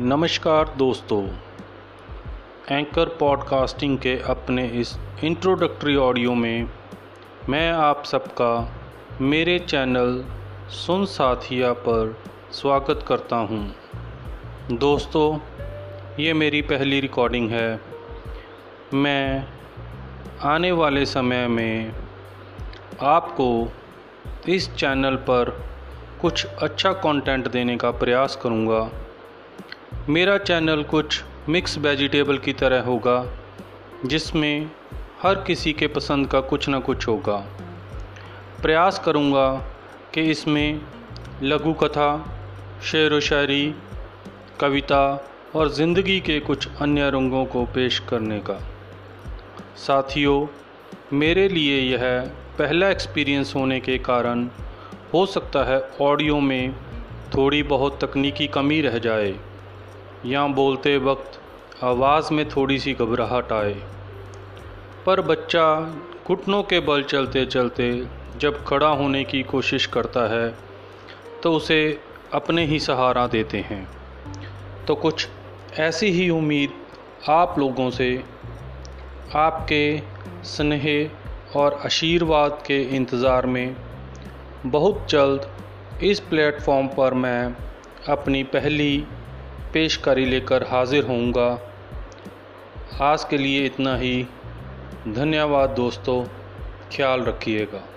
नमस्कार दोस्तों anchor podcasting के अपने इस इंट्रोडक्टरी ऑडियो में मैं आप सबका मेरे चैनल सुन साथिया पर स्वागत करता हूँ। दोस्तों, ये मेरी पहली रिकॉर्डिंग है मैं आने वाले समय में आपको इस चैनल पर कुछ अच्छा कंटेंट देने का प्रयास करूँगा मेरा चैनल कुछ मिक्स वेजिटेबल की तरह होगा, जिसमें हर किसी के पसंद का कुछ ना कुछ होगा। प्रयास करूँगा कि इसमें लघु कथा शेर व शायरी कविता और ज़िंदगी के कुछ अन्य रंगों को पेश करने का। साथियों, मेरे लिए यह पहला एक्सपीरियंस होने के कारण हो सकता है ऑडियो में थोड़ी बहुत तकनीकी कमी रह जाए। या बोलते वक्त आवाज़ में थोड़ी सी घबराहट आए। पर बच्चा घुटनों के बल चलते चलते जब खड़ा होने की कोशिश करता है तो उसे अपने ही सहारा देते हैं। तो कुछ ऐसी ही उम्मीद आप लोगों से, आपके स्नेह और आशीर्वाद के इंतज़ार में बहुत जल्द इस प्लेटफॉर्म पर मैं अपनी पहली पेशकारी लेकर हाजिर होऊँगा। आज के लिए इतना ही। धन्यवाद दोस्तों। ख्याल रखिएगा।